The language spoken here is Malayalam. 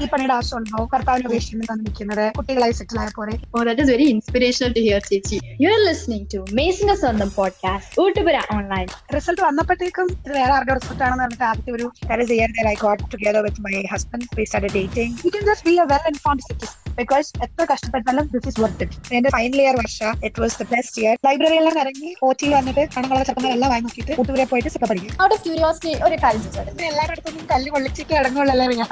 ഈ പണിയുടെ ആവശ്യമുണ്ടോ? കർത്താവിന് ഉപേക്ഷിക്കുന്നത് നിൽക്കുന്നത്. കുട്ടികളായി സെറ്റിൽ ആയ പോലെ. വെരി that ടു ഹിയർ ചേച്ചി യു ആർ ലിസ്ണിംഗ് ടു മേസിന്റെ സ്വന്തം പോഡ്കാസ്റ്റ് Amazing ഓൺലൈൻ റിസൾട്ട് വന്നപ്പോഴത്തേക്കും ഇത് വേറെ ആരുടെ റിസൾട്ട് ആണെന്ന് പറഞ്ഞിട്ട് ആദ്യത്തെ ഒരു കാര്യം ചെയ്യാൻ I got together with my husband we start dating you can just be a well informed citizen because എത്ര കഷ്ടപ്പെട്ടാലും ദിസ് ഇസ് വർത്ത് ഇറ്റ് എന്റെ final year Varsha it was the best year ലൈബ്രറിയെല്ലാം ഇറങ്ങി ഒ ടിയിൽ വന്നിട്ട് കണക്കുള്ള എല്ലാം വാങ്ങി നോക്കിയിട്ട് കൂട്ടുപുരെ പോയിട്ട് സിപ്പ പഠിക്കും Out of ഒരു കാര്യം ചോദിച്ചോട്ടെ എല്ലാവരുടെ അടുത്തൊന്നും കല്ല് കൊള്ളിച്ചിട്ട് ഇടങ്ങുള്ളല്ലേ ഞാൻ